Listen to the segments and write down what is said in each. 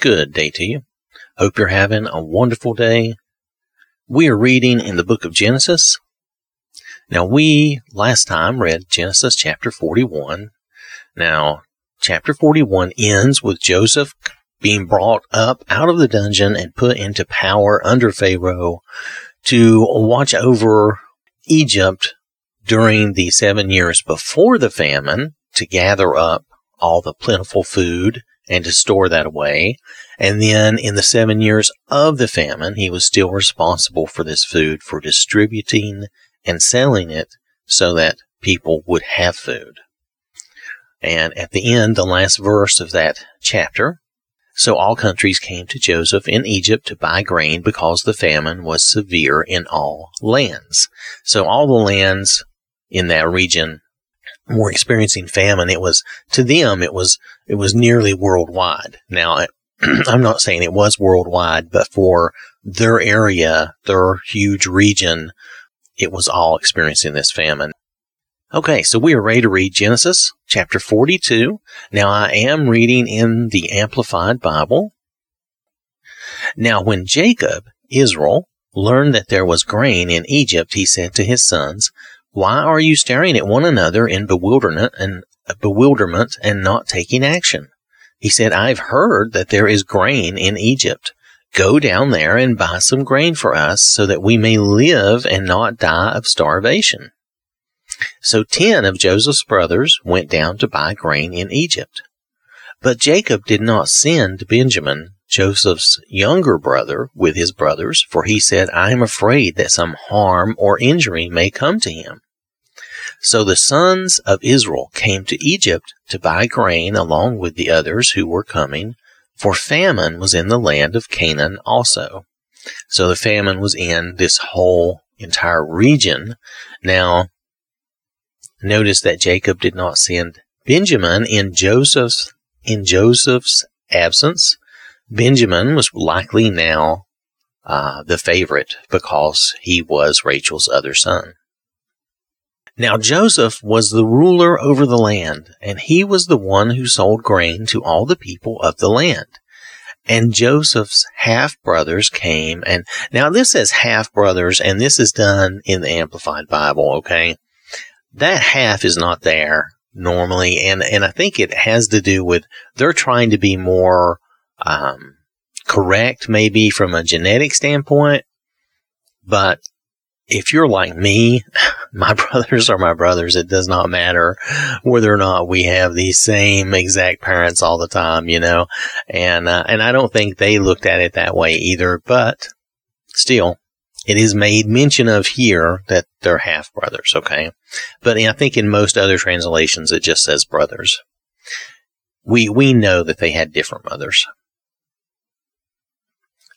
Good day to you. Hope you're having a wonderful day. We are reading in the book of Genesis. Now, we last time read Genesis chapter 41. Now, chapter 41 ends with Joseph being brought up out of the dungeon and put into power under Pharaoh to watch over Egypt during the seven years before the famine to gather up all the plentiful food and to store that away. And then in the seven years of the famine, he was still responsible for this food for distributing and selling it so that people would have food. And at the end, the last verse of that chapter, so all countries came to Joseph in Egypt to buy grain because the famine was severe in all lands. So all the lands in that region were experiencing famine. It was, to them, it was, it was nearly worldwide. Now, I'm not saying it was worldwide, but for their area, their huge region, it was all experiencing this famine. Okay, so we are ready to read Genesis chapter 42. Now I am reading in the Amplified Bible. Now when Jacob, Israel, learned that there was grain in Egypt, he said to his sons, Why are you staring at one another in bewilderment and uh, bewilderment and not taking action? He said, I've heard that there is grain in Egypt. Go down there and buy some grain for us so that we may live and not die of starvation. So ten of Joseph's brothers went down to buy grain in Egypt. But Jacob did not send Benjamin, Joseph's younger brother, with his brothers, for he said, I am afraid that some harm or injury may come to him. So the sons of Israel came to Egypt to buy grain along with the others who were coming, for famine was in the land of Canaan also. So the famine was in this whole entire region. Now, Notice that Jacob did not send Benjamin in Joseph's in Joseph's absence. Benjamin was likely now uh, the favorite because he was Rachel's other son. Now Joseph was the ruler over the land, and he was the one who sold grain to all the people of the land. And Joseph's half brothers came, and now this says half brothers, and this is done in the Amplified Bible, okay? that half is not there normally, and and I think it has to do with they're trying to be more um, correct, maybe from a genetic standpoint. But if you're like me, my brothers are my brothers. It does not matter whether or not we have the same exact parents all the time, you know. And uh, and I don't think they looked at it that way either. But still, it is made mention of here that they're half brothers, okay? But I think in most other translations it just says brothers. We, we know that they had different mothers.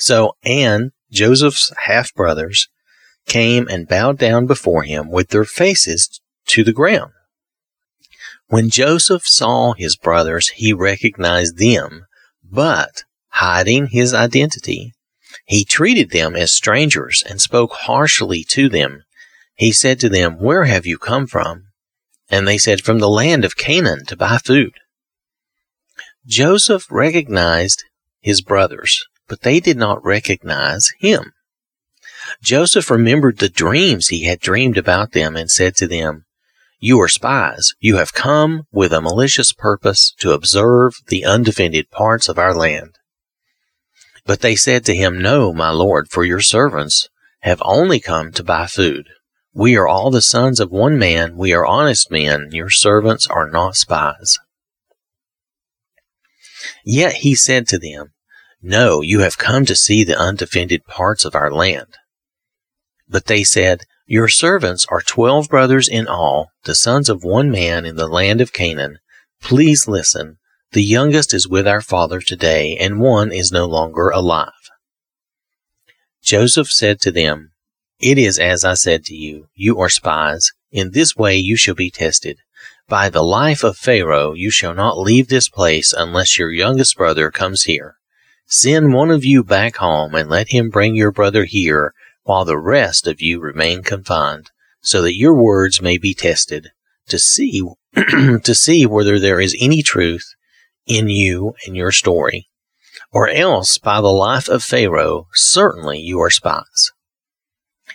So Anne, Joseph's half brothers, came and bowed down before him with their faces to the ground. When Joseph saw his brothers, he recognized them, but hiding his identity, he treated them as strangers and spoke harshly to them. He said to them, Where have you come from? And they said, From the land of Canaan to buy food. Joseph recognized his brothers, but they did not recognize him. Joseph remembered the dreams he had dreamed about them and said to them, You are spies. You have come with a malicious purpose to observe the undefended parts of our land. But they said to him, No, my lord, for your servants have only come to buy food. We are all the sons of one man. We are honest men. Your servants are not spies. Yet he said to them, No, you have come to see the undefended parts of our land. But they said, Your servants are twelve brothers in all, the sons of one man in the land of Canaan. Please listen. The youngest is with our father today, and one is no longer alive. Joseph said to them, It is as I said to you, you are spies. In this way you shall be tested. By the life of Pharaoh, you shall not leave this place unless your youngest brother comes here. Send one of you back home and let him bring your brother here while the rest of you remain confined, so that your words may be tested to see, to see whether there is any truth in you and your story. or else by the life of Pharaoh, certainly you are spies.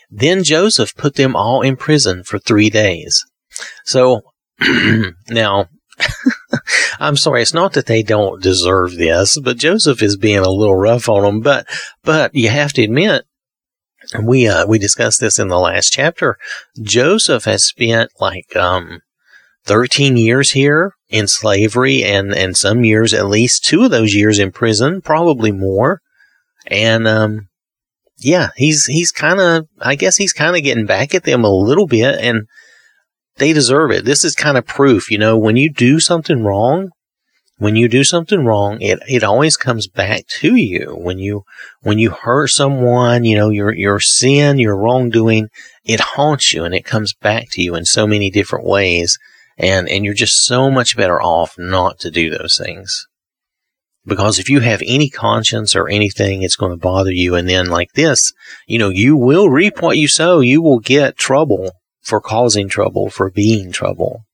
Then Joseph put them all in prison for three days. So, now, I'm sorry, it's not that they don't deserve this, but Joseph is being a little rough on them, but, but you have to admit, we, uh, we discussed this in the last chapter. Joseph has spent like, um, 13 years here in slavery and, and some years, at least two of those years in prison, probably more. And, um, yeah, he's, he's kind of, I guess he's kind of getting back at them a little bit and they deserve it. This is kind of proof, you know, when you do something wrong, when you do something wrong, it, it always comes back to you. When you, when you hurt someone, you know, your, your sin, your wrongdoing, it haunts you and it comes back to you in so many different ways. And and you're just so much better off not to do those things. Because if you have any conscience or anything it's going to bother you. And then like this you know you will reap what you sow. You will get trouble for causing trouble for being trouble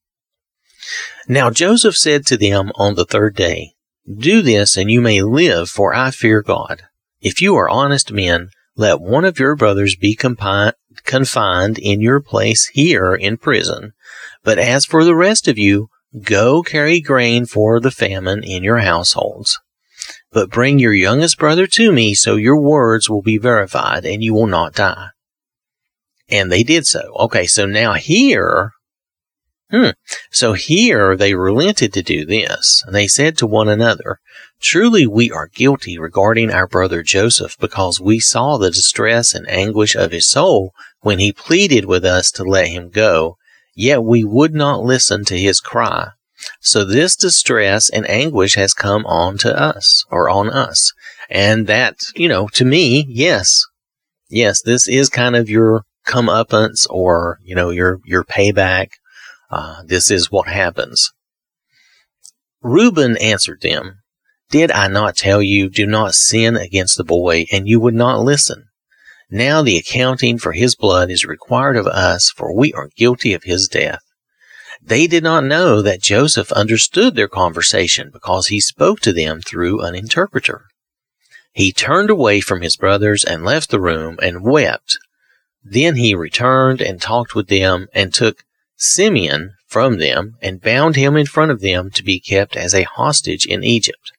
now joseph said to them on the third day do this and you may live for i fear god if you are honest men let one of your brothers be confined in your place here in prison but as for the rest of you, go carry grain for the famine in your households. But bring your youngest brother to me so your words will be verified and you will not die. And they did so. Okay, so now here, hmm, so here they relented to do this. And they said to one another, Truly we are guilty regarding our brother Joseph because we saw the distress and anguish of his soul when he pleaded with us to let him go Yet we would not listen to his cry. So this distress and anguish has come on to us, or on us. And that, you know, to me, yes, yes, this is kind of your comeuppance or, you know, your, your payback. Uh, this is what happens. Reuben answered them, Did I not tell you, do not sin against the boy, and you would not listen? Now the accounting for his blood is required of us, for we are guilty of his death. They did not know that Joseph understood their conversation because he spoke to them through an interpreter. He turned away from his brothers and left the room and wept. Then he returned and talked with them and took Simeon from them and bound him in front of them to be kept as a hostage in Egypt.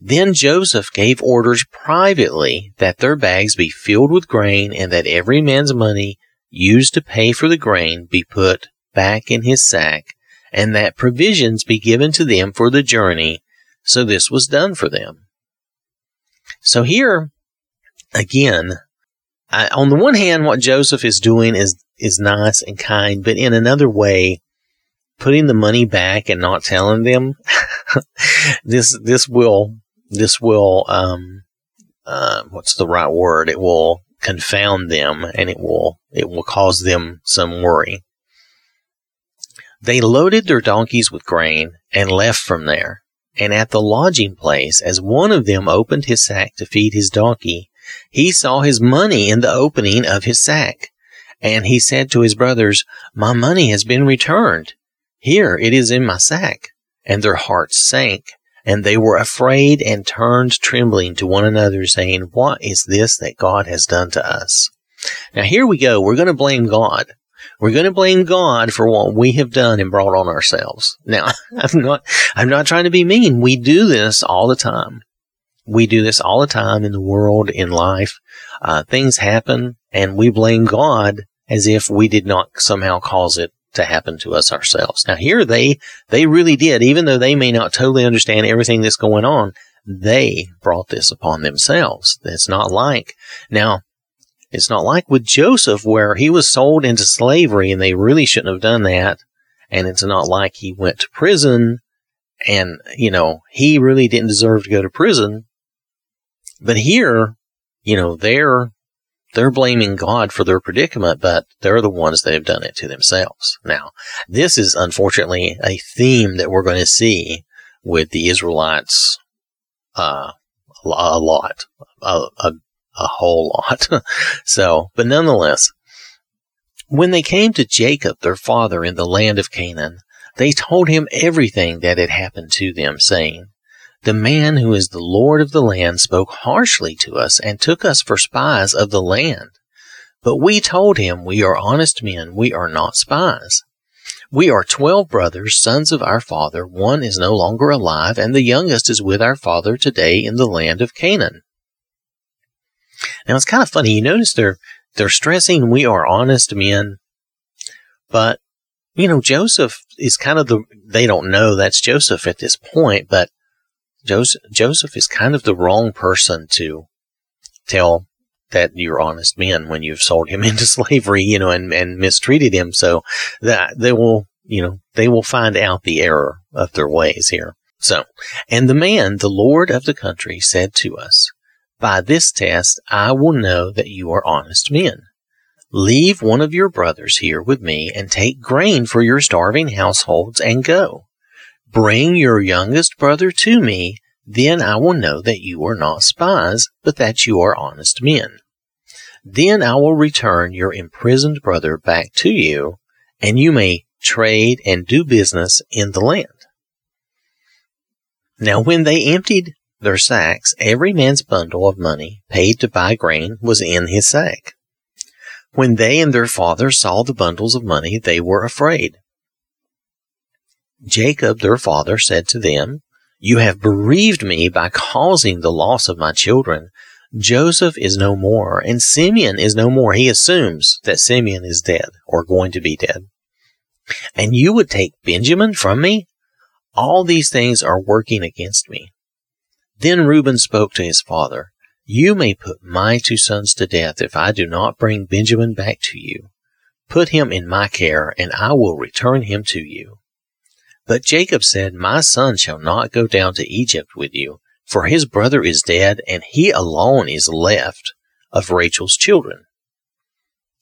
Then Joseph gave orders privately that their bags be filled with grain and that every man's money used to pay for the grain be put back in his sack and that provisions be given to them for the journey. So this was done for them. So here, again, I, on the one hand, what Joseph is doing is, is nice and kind, but in another way, putting the money back and not telling them, this, this will this will, um, uh, what's the right word? It will confound them and it will, it will cause them some worry. They loaded their donkeys with grain and left from there. And at the lodging place, as one of them opened his sack to feed his donkey, he saw his money in the opening of his sack. And he said to his brothers, My money has been returned. Here it is in my sack. And their hearts sank and they were afraid and turned trembling to one another, saying, What is this that God has done to us? Now, here we go. We're going to blame God. We're going to blame God for what we have done and brought on ourselves. Now, I'm not, I'm not trying to be mean. We do this all the time. We do this all the time in the world, in life. Uh, things happen and we blame God as if we did not somehow cause it to happen to us ourselves. Now here they, they really did, even though they may not totally understand everything that's going on, they brought this upon themselves. It's not like, now, it's not like with Joseph where he was sold into slavery and they really shouldn't have done that. And it's not like he went to prison and, you know, he really didn't deserve to go to prison. But here, you know, they're they're blaming God for their predicament, but they're the ones that have done it to themselves. Now, this is unfortunately a theme that we're going to see with the Israelites uh, a lot, a, a, a whole lot. so, but nonetheless, when they came to Jacob, their father, in the land of Canaan, they told him everything that had happened to them, saying, the man who is the Lord of the land spoke harshly to us and took us for spies of the land. But we told him, We are honest men, we are not spies. We are twelve brothers, sons of our father. One is no longer alive, and the youngest is with our father today in the land of Canaan. Now it's kind of funny. You notice they're they're stressing we are honest men, but you know Joseph is kind of the they don't know that's Joseph at this point, but Joseph Joseph is kind of the wrong person to tell that you're honest men when you've sold him into slavery, you know, and, and mistreated him. So that they will, you know, they will find out the error of their ways here. So, and the man, the Lord of the country said to us, by this test, I will know that you are honest men. Leave one of your brothers here with me and take grain for your starving households and go. Bring your youngest brother to me, then I will know that you are not spies, but that you are honest men. Then I will return your imprisoned brother back to you, and you may trade and do business in the land. Now when they emptied their sacks, every man's bundle of money paid to buy grain was in his sack. When they and their father saw the bundles of money, they were afraid. Jacob, their father, said to them, You have bereaved me by causing the loss of my children. Joseph is no more, and Simeon is no more. He assumes that Simeon is dead or going to be dead. And you would take Benjamin from me? All these things are working against me. Then Reuben spoke to his father, You may put my two sons to death if I do not bring Benjamin back to you. Put him in my care, and I will return him to you. But Jacob said, My son shall not go down to Egypt with you, for his brother is dead, and he alone is left of Rachel's children.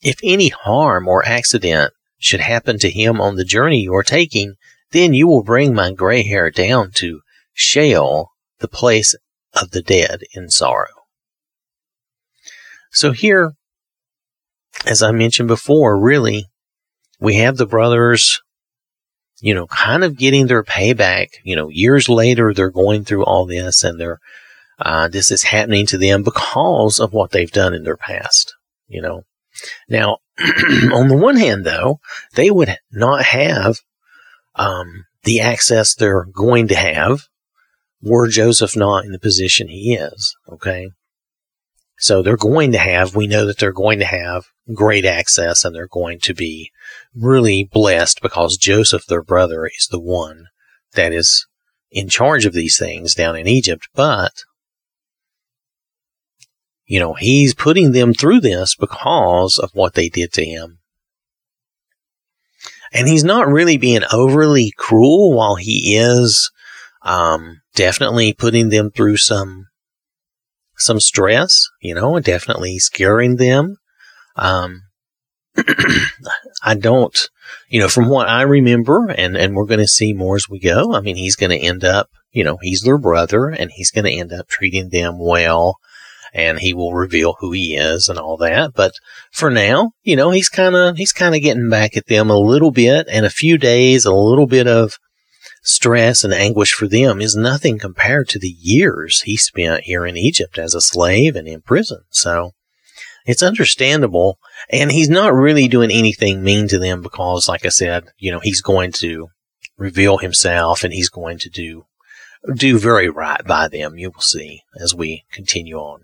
If any harm or accident should happen to him on the journey you are taking, then you will bring my gray hair down to Sheol the place of the dead in sorrow. So here, as I mentioned before, really, we have the brothers, you know, kind of getting their payback. You know, years later, they're going through all this and they're, uh, this is happening to them because of what they've done in their past, you know. Now, on the one hand, though, they would not have, um, the access they're going to have were Joseph not in the position he is. Okay. So they're going to have, we know that they're going to have great access and they're going to be really blessed because Joseph, their brother, is the one that is in charge of these things down in Egypt. But, you know, he's putting them through this because of what they did to him. And he's not really being overly cruel while he is um, definitely putting them through some some stress, you know, definitely scaring them. Um, I don't, you know, from what I remember, and, and we're going to see more as we go. I mean, he's going to end up, you know, he's their brother and he's going to end up treating them well and he will reveal who he is and all that. But for now, you know, he's kind of, he's kind of getting back at them a little bit and a few days, a little bit of stress and anguish for them is nothing compared to the years he spent here in Egypt as a slave and in prison. So it's understandable. And he's not really doing anything mean to them because, like I said, you know, he's going to reveal himself and he's going to do, do very right by them. You will see as we continue on.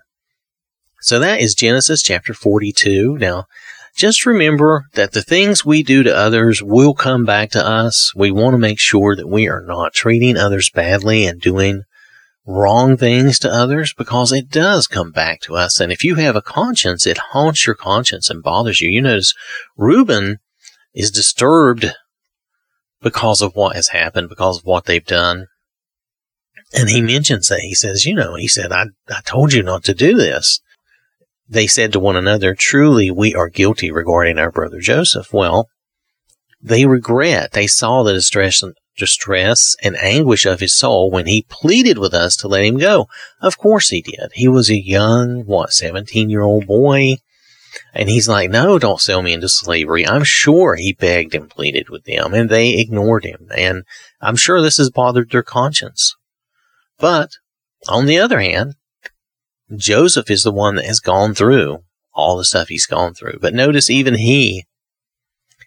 So that is Genesis chapter 42. Now, just remember that the things we do to others will come back to us. We want to make sure that we are not treating others badly and doing wrong things to others because it does come back to us. And if you have a conscience, it haunts your conscience and bothers you. You notice Reuben is disturbed because of what has happened, because of what they've done. And he mentions that. He says, you know, he said, I, I told you not to do this they said to one another, Truly, we are guilty regarding our brother Joseph. Well, they regret. They saw the distress, distress and anguish of his soul when he pleaded with us to let him go. Of course he did. He was a young, what, 17 year old boy. And he's like, no, don't sell me into slavery. I'm sure he begged and pleaded with them and they ignored him. And I'm sure this has bothered their conscience. But on the other hand, Joseph is the one that has gone through all the stuff he's gone through. But notice even he,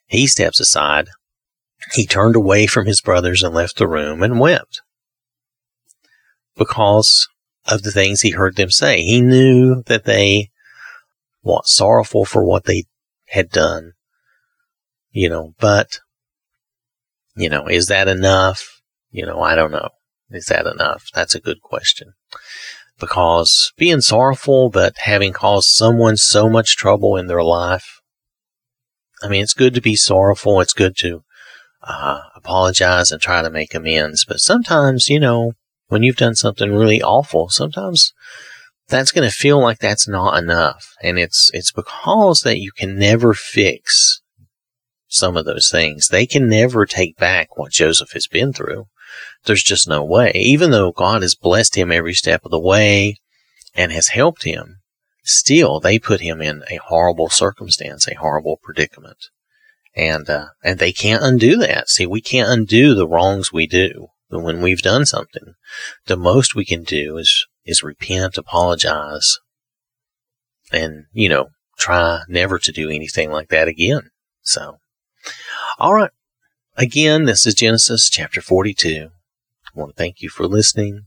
he steps aside. He turned away from his brothers and left the room and wept because of the things he heard them say. He knew that they were sorrowful for what they had done, you know, but, you know, is that enough? You know, I don't know. Is that enough? That's a good question. Because being sorrowful, but having caused someone so much trouble in their life, I mean, it's good to be sorrowful. It's good to uh, apologize and try to make amends. But sometimes, you know, when you've done something really awful, sometimes that's going to feel like that's not enough. And it's, it's because that you can never fix some of those things. They can never take back what Joseph has been through. There's just no way. Even though God has blessed him every step of the way and has helped him, still they put him in a horrible circumstance, a horrible predicament. And, uh, and they can't undo that. See, we can't undo the wrongs we do when we've done something. The most we can do is, is repent, apologize, and, you know, try never to do anything like that again. So, all right. Again, this is Genesis chapter 42. I want to thank you for listening.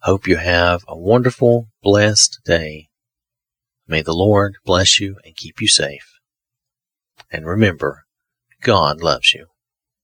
Hope you have a wonderful, blessed day. May the Lord bless you and keep you safe. And remember, God loves you.